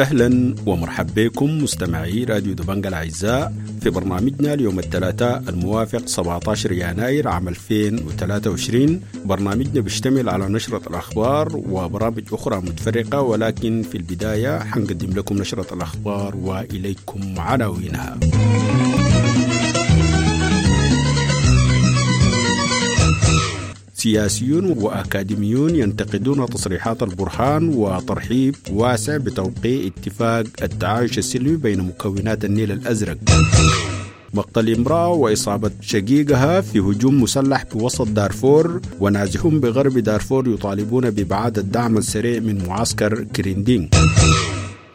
أهلا ومرحبا بكم مستمعي راديو دبنجا الأعزاء في برنامجنا اليوم الثلاثاء الموافق 17 يناير عام 2023 برنامجنا بيشتمل على نشرة الأخبار وبرامج أخرى متفرقة ولكن في البداية حنقدم لكم نشرة الأخبار وإليكم عناوينها. سياسيون وأكاديميون ينتقدون تصريحات البرهان وترحيب واسع بتوقيع اتفاق التعايش السلمي بين مكونات النيل الأزرق. مقتل امرأة وإصابة شقيقها في هجوم مسلح بوسط دارفور ونازحون بغرب دارفور يطالبون بإبعاد الدعم السريع من معسكر كريندين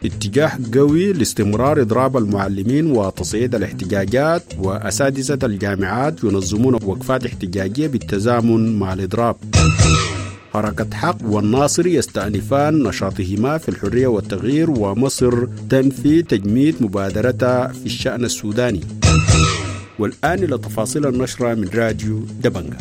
اتجاه قوي لاستمرار إضراب المعلمين وتصعيد الاحتجاجات وأساتذة الجامعات ينظمون وقفات احتجاجية بالتزامن مع الإضراب. حركة حق والناصر يستأنفان نشاطهما في الحرية والتغيير ومصر تنفي تجميد مبادرتها في الشأن السوداني. والآن إلى تفاصيل النشرة من راديو دبنجا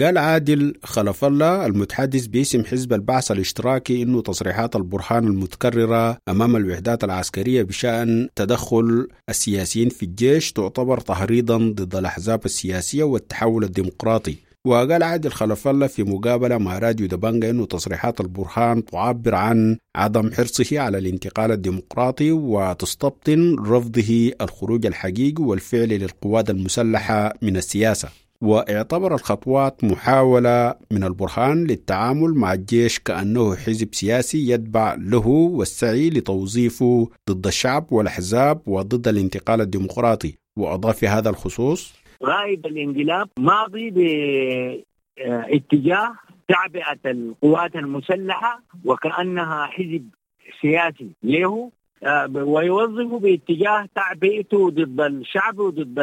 قال عادل خلف الله المتحدث باسم حزب البعث الاشتراكي إنه تصريحات البرهان المتكررة أمام الوحدات العسكرية بشأن تدخل السياسيين في الجيش تعتبر تهريضا ضد الأحزاب السياسية والتحول الديمقراطي وقال عادل خلف الله في مقابلة مع راديو دبنجا إنه تصريحات البرهان تعبر عن عدم حرصه على الانتقال الديمقراطي وتستبطن رفضه الخروج الحقيقي والفعلي للقوات المسلحة من السياسة واعتبر الخطوات محاولة من البرهان للتعامل مع الجيش كأنه حزب سياسي يتبع له والسعي لتوظيفه ضد الشعب والأحزاب وضد الانتقال الديمقراطي. وأضاف في هذا الخصوص غائب الانقلاب ماضي باتجاه تعبئة القوات المسلحة وكأنها حزب سياسي له ويوظف باتجاه تعبئته ضد الشعب وضد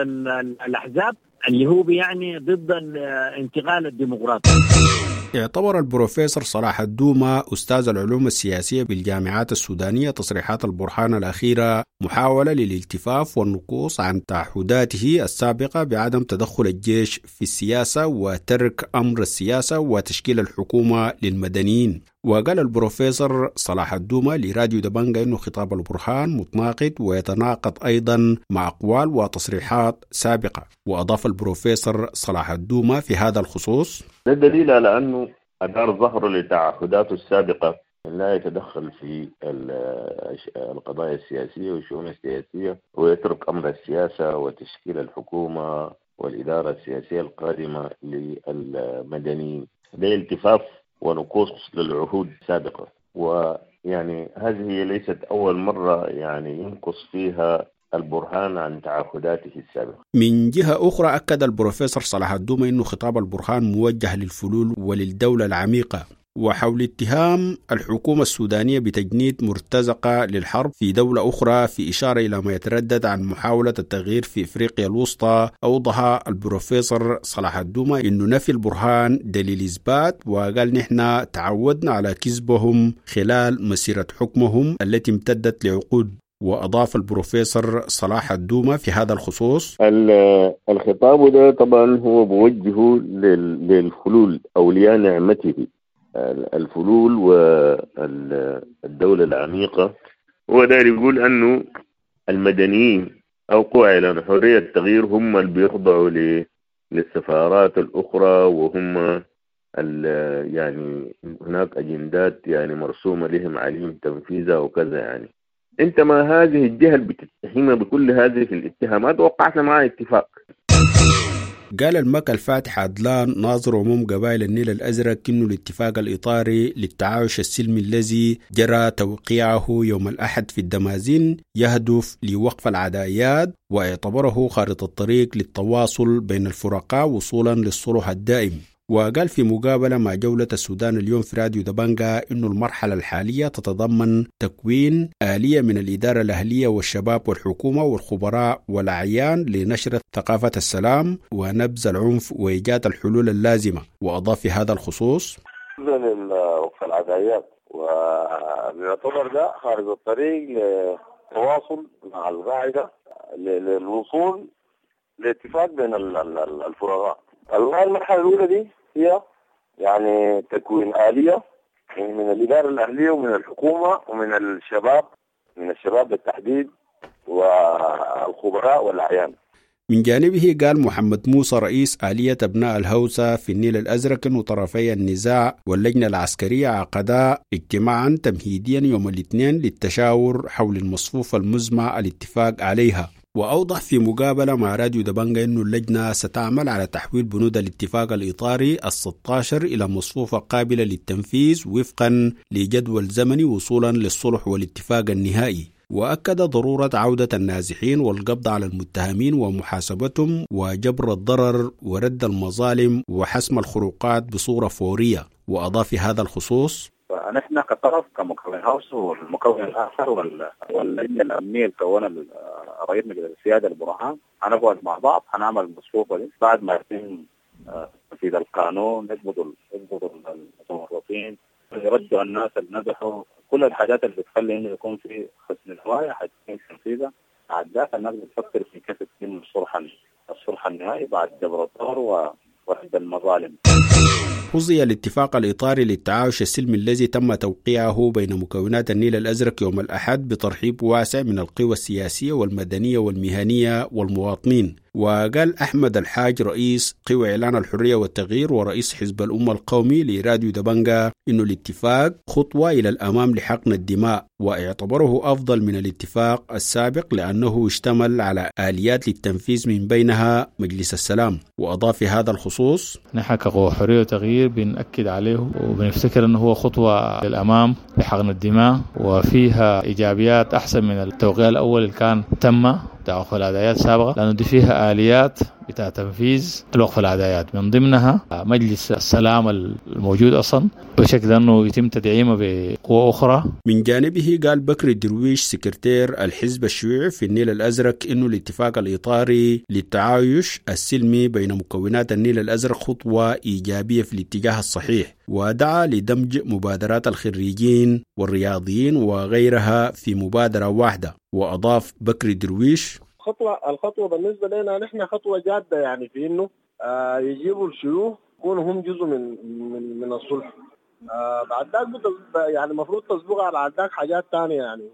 الأحزاب. اللي هو يعني ضد الانتقال الديمقراطي. اعتبر البروفيسور صلاح الدومة أستاذ العلوم السياسية بالجامعات السودانية تصريحات البرهان الأخيرة. محاولة للالتفاف والنقوص عن تعهداته السابقة بعدم تدخل الجيش في السياسة وترك أمر السياسة وتشكيل الحكومة للمدنيين. وقال البروفيسور صلاح الدومة لراديو دبنجا أنه خطاب البرهان متناقض ويتناقض أيضا مع أقوال وتصريحات سابقة. وأضاف البروفيسور صلاح الدومة في هذا الخصوص ده دليل على أنه أدار ظهره لتعهداته السابقة لا يتدخل في القضايا السياسية والشؤون السياسية ويترك أمر السياسة وتشكيل الحكومة والإدارة السياسية القادمة للمدنيين. ده التفاف ونقوص للعهود السابقة ويعني هذه ليست أول مرة يعني ينقص فيها البرهان عن تعهداته السابقة. من جهة أخرى أكد البروفيسور صلاح الدومة أنه خطاب البرهان موجه للفلول وللدولة العميقة. وحول اتهام الحكومة السودانية بتجنيد مرتزقة للحرب في دولة أخرى في إشارة إلى ما يتردد عن محاولة التغيير في إفريقيا الوسطى أوضح البروفيسور صلاح الدومة أنه نفي البرهان دليل إثبات وقال نحن تعودنا على كذبهم خلال مسيرة حكمهم التي امتدت لعقود. وأضاف البروفيسور صلاح الدومة في هذا الخصوص الخطاب ده طبعا هو موجه للفلول أولياء نعمته. الفلول والدولة العميقة. هو داير يقول أنه المدنيين أو قوى إعلان حرية التغيير هم اللي بيخضعوا للسفارات الأخرى وهم يعني هناك أجندات يعني مرسومة لهم عليهم تنفيذها وكذا يعني. أنت ما هذه الجهه اللي بتتهمها بكل هذه الاتهامات وقعت معها اتفاق. قال المك الفاتح عدلان ناظر عموم قبائل النيل الأزرق إنه الاتفاق الإطاري للتعايش السلمي الذي جرى توقيعه يوم الأحد في الدمازين يهدف لوقف العدايات واعتبره خارطة الطريق للتواصل بين الفرقاء وصولا للصلح الدائم. وقال في مقابلة مع جولة السودان اليوم في راديو دبنجا إنه المرحلة الحالية تتضمن تكوين آلية من الإدارة الأهلية والشباب والحكومة والخبراء والأعيان لنشر ثقافة السلام ونبذ العنف وإيجاد الحلول اللازمة وأضاف في هذا الخصوص. وقف العدايات يعتبر ده خارج الطريق لتواصل مع القاعدة للوصول لاتفاق بين المرحلة الأولى دي هي يعني تكوين اليه من الإدارة الأهلية ومن الحكومة ومن الشباب من الشباب بالتحديد والخبراء والأعيان. من جانبه قال محمد موسى رئيس آلية أبناء الهوسة في النيل الأزرق أن طرفي النزاع واللجنة العسكرية عقدا اجتماعا تمهيديا يوم الاثنين للتشاور حول المصفوفة المزمع الاتفاق عليها وأوضح في مقابلة مع راديو دبنجا أن اللجنة ستعمل على تحويل بنود الاتفاق الإطاري ال16 إلى مصفوفة قابلة للتنفيذ وفقا لجدول زمني وصولا للصلح والاتفاق النهائي. وأكد ضرورة عودة النازحين والقبض على المتهمين ومحاسبتهم وجبر الضرر ورد المظالم وحسم الخروقات بصورة فورية. وأضاف هذا الخصوص فنحن كطرف كمكون هاوس والمكون الآخر واللجنه الامنيه الكونه رئيس مجلس السيادة البرهان هنقعد مع بعض هنعمل مصفوفة. بعد ما يتم تنفيذ القانون نضبط نضبط المتورطين يردوا الناس اللي نجحوا. كل الحاجات اللي بتخلي إنه يكون في حسن الهواية حتكون تنفيذها. بعد الناس بتفكر في كيف تتم الصلح الصلح النهائي بعد جبر الدور ورد المظالم. حظي الاتفاق الإطاري للتعايش السلمي الذي تم توقيعه بين مكونات النيل الأزرق يوم الأحد بترحيب واسع من القوى السياسية والمدنية والمهنية والمواطنين وقال أحمد الحاج رئيس قوى إعلان الحرية والتغيير ورئيس حزب الأمة القومي لراديو دبنجا إنه الاتفاق خطوة إلى الأمام لحقن الدماء واعتبره أفضل من الاتفاق السابق لأنه اشتمل على آليات للتنفيذ من بينها مجلس السلام. وأضاف في هذا الخصوص نحن كقوى حرية وتغيير بنأكد عليه وبنفتكر أنه هو خطوة للأمام لحقن الدماء وفيها إيجابيات أحسن من التوقيع الأول اللي كان تم وقف العدايات السابقة لأنه دي فيها آليات. بتاع تنفيذ الوقف العدايات. من ضمنها مجلس السلام الموجود أصلا بشكل أنه يتم تدعيمه بقوة أخرى. من جانبه قال بكر الدرويش سكرتير الحزب الشيوعي في النيل الأزرق إنه الاتفاق الإطاري للتعايش السلمي بين مكونات النيل الأزرق خطوة إيجابية في الاتجاه الصحيح ودعا لدمج مبادرات الخريجين والرياضيين وغيرها في مبادرة واحدة وأضاف بكر درويش الخطوة الخطوة بالنسبة لنا نحن خطوة جادة يعني في إنه آه يجيبوا الشيوخ يكونوا هم جزء من من من الصلح. آه بعد ذاك يعني المفروض تسبق على ذاك حاجات ثانية يعني.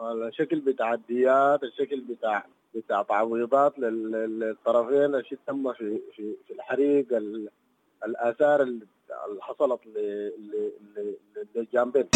آه الشكل بتاع الديات الشكل بتاع بتاع تعويضات للطرفين الشيء تم في في في الحريق الآثار اللي حصلت للجانبين.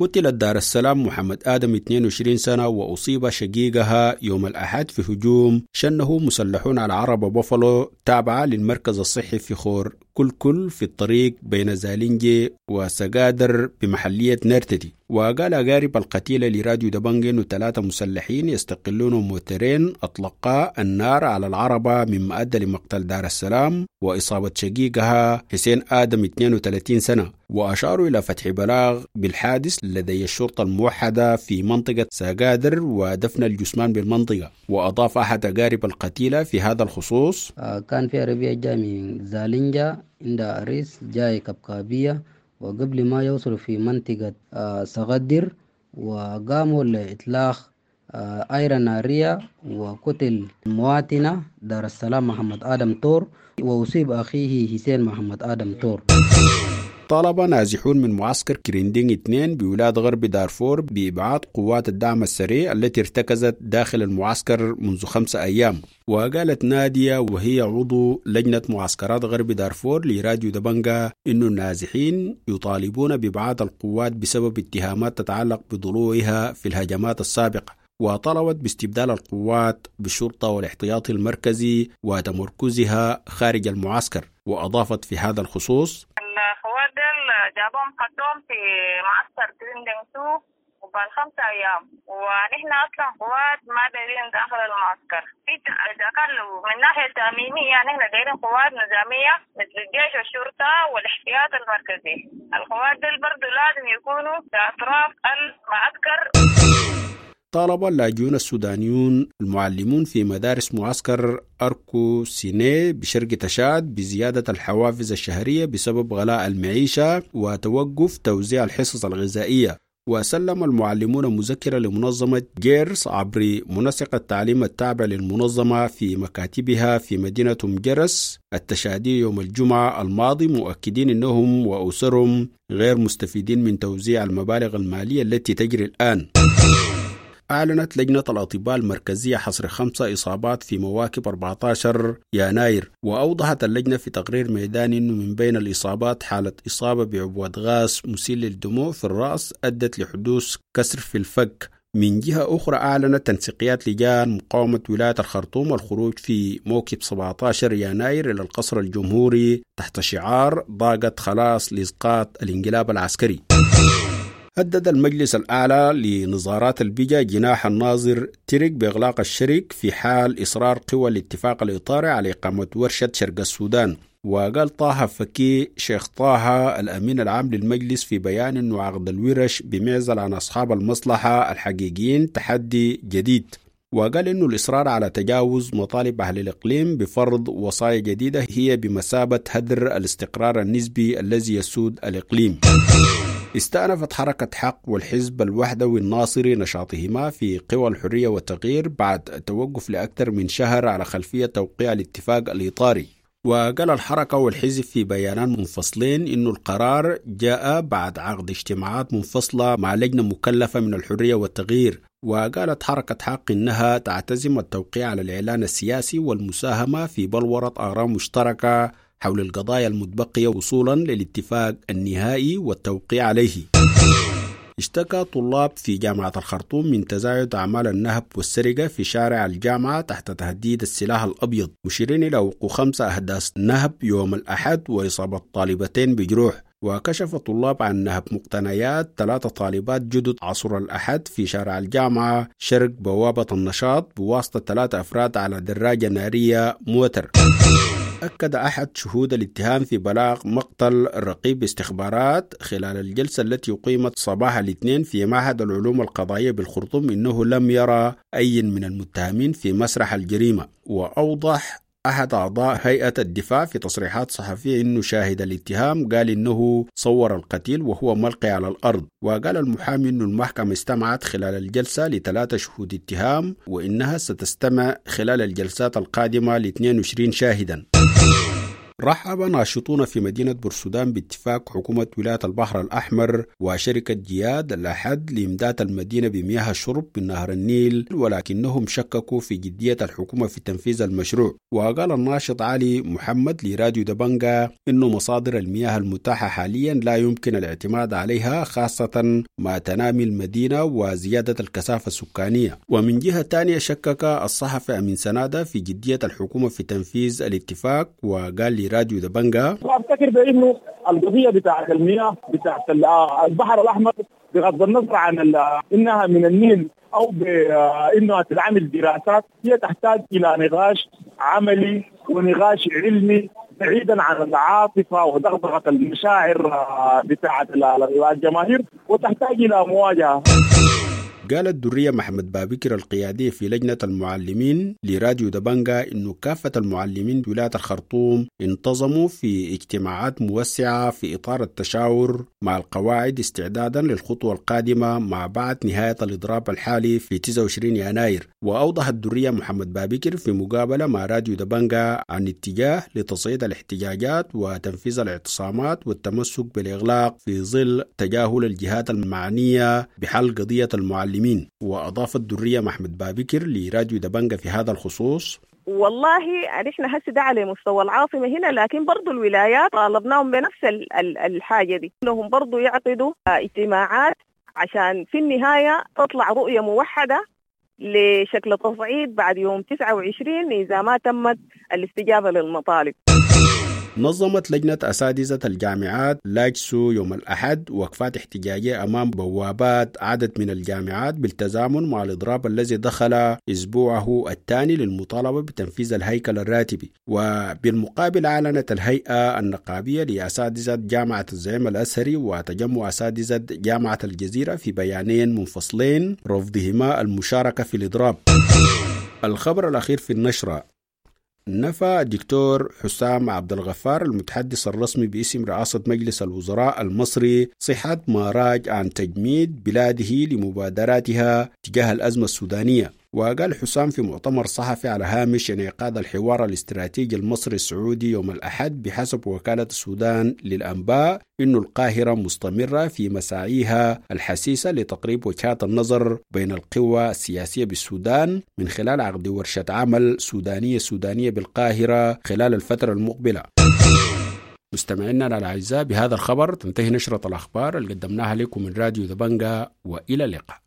قتلت دار السلام محمد آدم 22 سنة وأصيب شقيقها يوم الأحد في هجوم شنه مسلحون على عرب بوفلو تابعة للمركز الصحي في خور. كل في الطريق بين زالينجي وسقادر بمحلية نرتدي وقال أقارب القتيلة لراديو دبنج أنه ثلاثة مسلحين يستقلون موترين أطلقا النار على العربة مما أدى لمقتل دار السلام وإصابة شقيقها حسين آدم 32 سنة. وأشاروا إلى فتح بلاغ بالحادث لدي الشرطة الموحدة في منطقة ساقادر ودفن الجثمان بالمنطقة. وأضاف أحد أقارب القتيلة في هذا الخصوص كان في عربية جاي من زالينجا. عند أريس جاي كبكابية وقبل ما يوصلوا في منطقة سغدر وقاموا لإطلاق أعيرة نارية وقتل مواطنة دار السلام محمد آدم تور وأصيب أخيه حسين محمد آدم تور. طالب نازحون من معسكر كريندينج 2 بولاية غرب دارفور بإبعاد قوات الدعم السريع التي ارتكزت داخل المعسكر منذ خمسة أيام. وقالت نادية وهي عضو لجنة معسكرات غرب دارفور لراديو دبنجا إنه النازحين يطالبون بإبعاد القوات بسبب اتهامات تتعلق بضلوعها في الهجمات السابقة. وطلبت باستبدال القوات بالشرطة والاحتياطي المركزي وتمركزها خارج المعسكر. وأضافت في هذا الخصوص دول جابهم خدوهم في معسكر كريندينج 2 وبعد خمسة أيام. ونحن أصلا قوات ما دايرين داخل المعسكر. في إذا كان من ناحية تأمينية نحن دايرين قوات نظامية مثل الجيش والشرطة والاحتياط المركزي. القوات دول برضو لازم يكونوا في أطراف المعسكر. طالب اللاجئون السودانيون المعلمون في مدارس معسكر أركو سيني بشرق تشاد بزيادة الحوافز الشهرية بسبب غلاء المعيشة وتوقف توزيع الحصص الغذائية. وسلم المعلمون مذكرة لمنظمة جيرس عبر منسق التعليم التابع للمنظمة في مكاتبها في مدينة جرس التشادي يوم الجمعة الماضي مؤكدين أنهم وأسرهم غير مستفيدين من توزيع المبالغ المالية التي تجري الآن. أعلنت لجنة الأطباء المركزية حصر خمسة إصابات في مواكب 14 يناير وأوضحت اللجنة في تقرير ميداني أنه من بين الإصابات حالة إصابة بعبوة غاز مسيل للدموع في الرأس أدت لحدوث كسر في الفك. من جهة أخرى أعلنت تنسيقيات لجان مقاومة ولاية الخرطوم الخروج في موكب 17 يناير إلى القصر الجمهوري تحت شعار ضاقت خلاص لإسقاط الانقلاب العسكري. هدد المجلس الأعلى لنظارات البيجا جناح الناظر ترك بإغلاق الشرك في حال إصرار قوى الاتفاق الإطاري على إقامة ورشة شرق السودان وقال طه فكي شيخ طه الأمين العام للمجلس في بيان أنه عقد الورش بمعزل عن أصحاب المصلحة الحقيقيين تحدي جديد وقال إنه الإصرار على تجاوز مطالب أهل الإقليم بفرض وصايا جديدة هي بمثابة هدر الاستقرار النسبي الذي يسود الإقليم. استأنفت حركة حق والحزب الوحدوي الناصري نشاطهما في قوى الحرية والتغيير بعد توقف لأكثر من شهر على خلفية توقيع الاتفاق الإطاري. وقال الحركة والحزب في بيانات منفصلين إن القرار جاء بعد عقد اجتماعات منفصلة مع لجنة مكلفة من الحرية والتغيير. وقالت حركة حق إنها تعتزم التوقيع على الإعلان السياسي والمساهمة في بلورة آراء مشتركة حول القضايا المتبقية وصولا للاتفاق النهائي والتوقيع عليه. اشتكى طلاب في جامعة الخرطوم من تزايد أعمال النهب والسرقة في شارع الجامعة تحت تهديد السلاح الأبيض مشيرين إلى وقوع خمسة أحداث نهب يوم الأحد وإصابة طالبتين بجروح. وكشف طلاب عن نهب مقتنيات ثلاثة طالبات جدد عصر الأحد في شارع الجامعة شرق بوابة النشاط بواسطة ثلاثة أفراد على دراجة نارية موتر. أكد أحد شهود الاتهام في بلاغ مقتل رقيب استخبارات خلال الجلسة التي أقيمت صباح الاثنين في معهد العلوم القضائية بالخرطوم إنه لم يرى أي من المتهمين في مسرح الجريمة. وأوضح أحد أعضاء هيئة الدفاع في تصريحات صحفية إنه شاهد الاتهام قال إنه صور القتيل وهو ملقي على الأرض. وقال المحامي إنه المحكمة استمعت خلال الجلسة لثلاثة شهود اتهام وإنها ستستمع خلال الجلسات القادمة ل 22 شاهدا. رحب ناشطون في مدينة بورسودان باتفاق حكومة ولاية البحر الأحمر وشركة جياد الأحد لإمداد المدينة بمياه الشرب من نهر النيل ولكنهم شككوا في جدية الحكومة في تنفيذ المشروع. وقال الناشط علي محمد لراديو دبنجا إنه مصادر المياه المتاحة حاليا لا يمكن الاعتماد عليها خاصة مع تنامي المدينة وزيادة الكثافة السكانية. ومن جهة تانية شكك الصحفي أمين سنادة في جدية الحكومة في تنفيذ الاتفاق وقال لراديو دبنجا وأفتكر بإنه القضية بتاعت المياه بتاعت البحر الأحمر بغض النظر عن إنها من النيل أو بانها تتعمل دراسات هي تحتاج إلى نقاش عملي ونقاش علمي بعيدا عن العاطفة ودغدغه المشاعر بتاعت الجماهير وتحتاج إلى مواجهة. قالت درية محمد بابكر القيادية في لجنة المعلمين لراديو دبنجا إنه كافة المعلمين ولاية الخرطوم انتظموا في اجتماعات موسعة في إطار التشاور مع القواعد استعدادا للخطوة القادمة مع بعد نهاية الإضراب الحالي في 29 يناير. وأوضحت درية محمد بابكر في مقابلة مع راديو دبنجا عن اتجاه لتصعيد الاحتجاجات وتنفيذ الاعتصامات والتمسك بالإغلاق في ظل تجاهل الجهات المعنية بحل قضية المعلمين المسلمين وأضافت درية محمد بابكر لراديو دبنجا في هذا الخصوص. والله نحن هسه ده على مستوى العاصمة هنا لكن برضو الولايات طالبناهم بنفس الحاجة دي. إنهم برضو يعقدوا اجتماعات عشان في النهاية تطلع رؤية موحدة لشكل تصعيد بعد يوم 29 إذا ما تمت الاستجابة للمطالب. نظمت لجنة أساتذة الجامعات لاجسو يوم الأحد وقفات احتجاجية أمام بوابات عدد من الجامعات بالتزامن مع الإضراب الذي دخل أسبوعه الثاني للمطالبة بتنفيذ الهيكل الراتبي. وبالمقابل أعلنت الهيئة النقابية لأساتذة جامعة الزعيم الأزهري وتجمع أساتذة جامعة الجزيرة في بيانين منفصلين رفضهما المشاركة في الإضراب. الخبر الأخير في النشرة. نفى الدكتور حسام عبد الغفار المتحدث الرسمي باسم رئاسة مجلس الوزراء المصري صحة ما راج عن تجميد بلاده لمبادراتها تجاه الأزمة السودانية. وقال حسام في مؤتمر صحفي على هامش انعقاد الحوار الاستراتيجي المصري السعودي يوم الأحد بحسب وكالة السودان للأنباء أن القاهرة مستمرة في مساعيها الحسيسة لتقريب وجهات النظر بين القوى السياسية بالسودان من خلال عقد ورشة عمل سودانية سودانية بالقاهرة خلال الفترة المقبلة. مستمعينا الأعزاء بهذا الخبر تنتهي نشرة الأخبار اللي قدمناها لكم من راديو دبنجا وإلى اللقاء.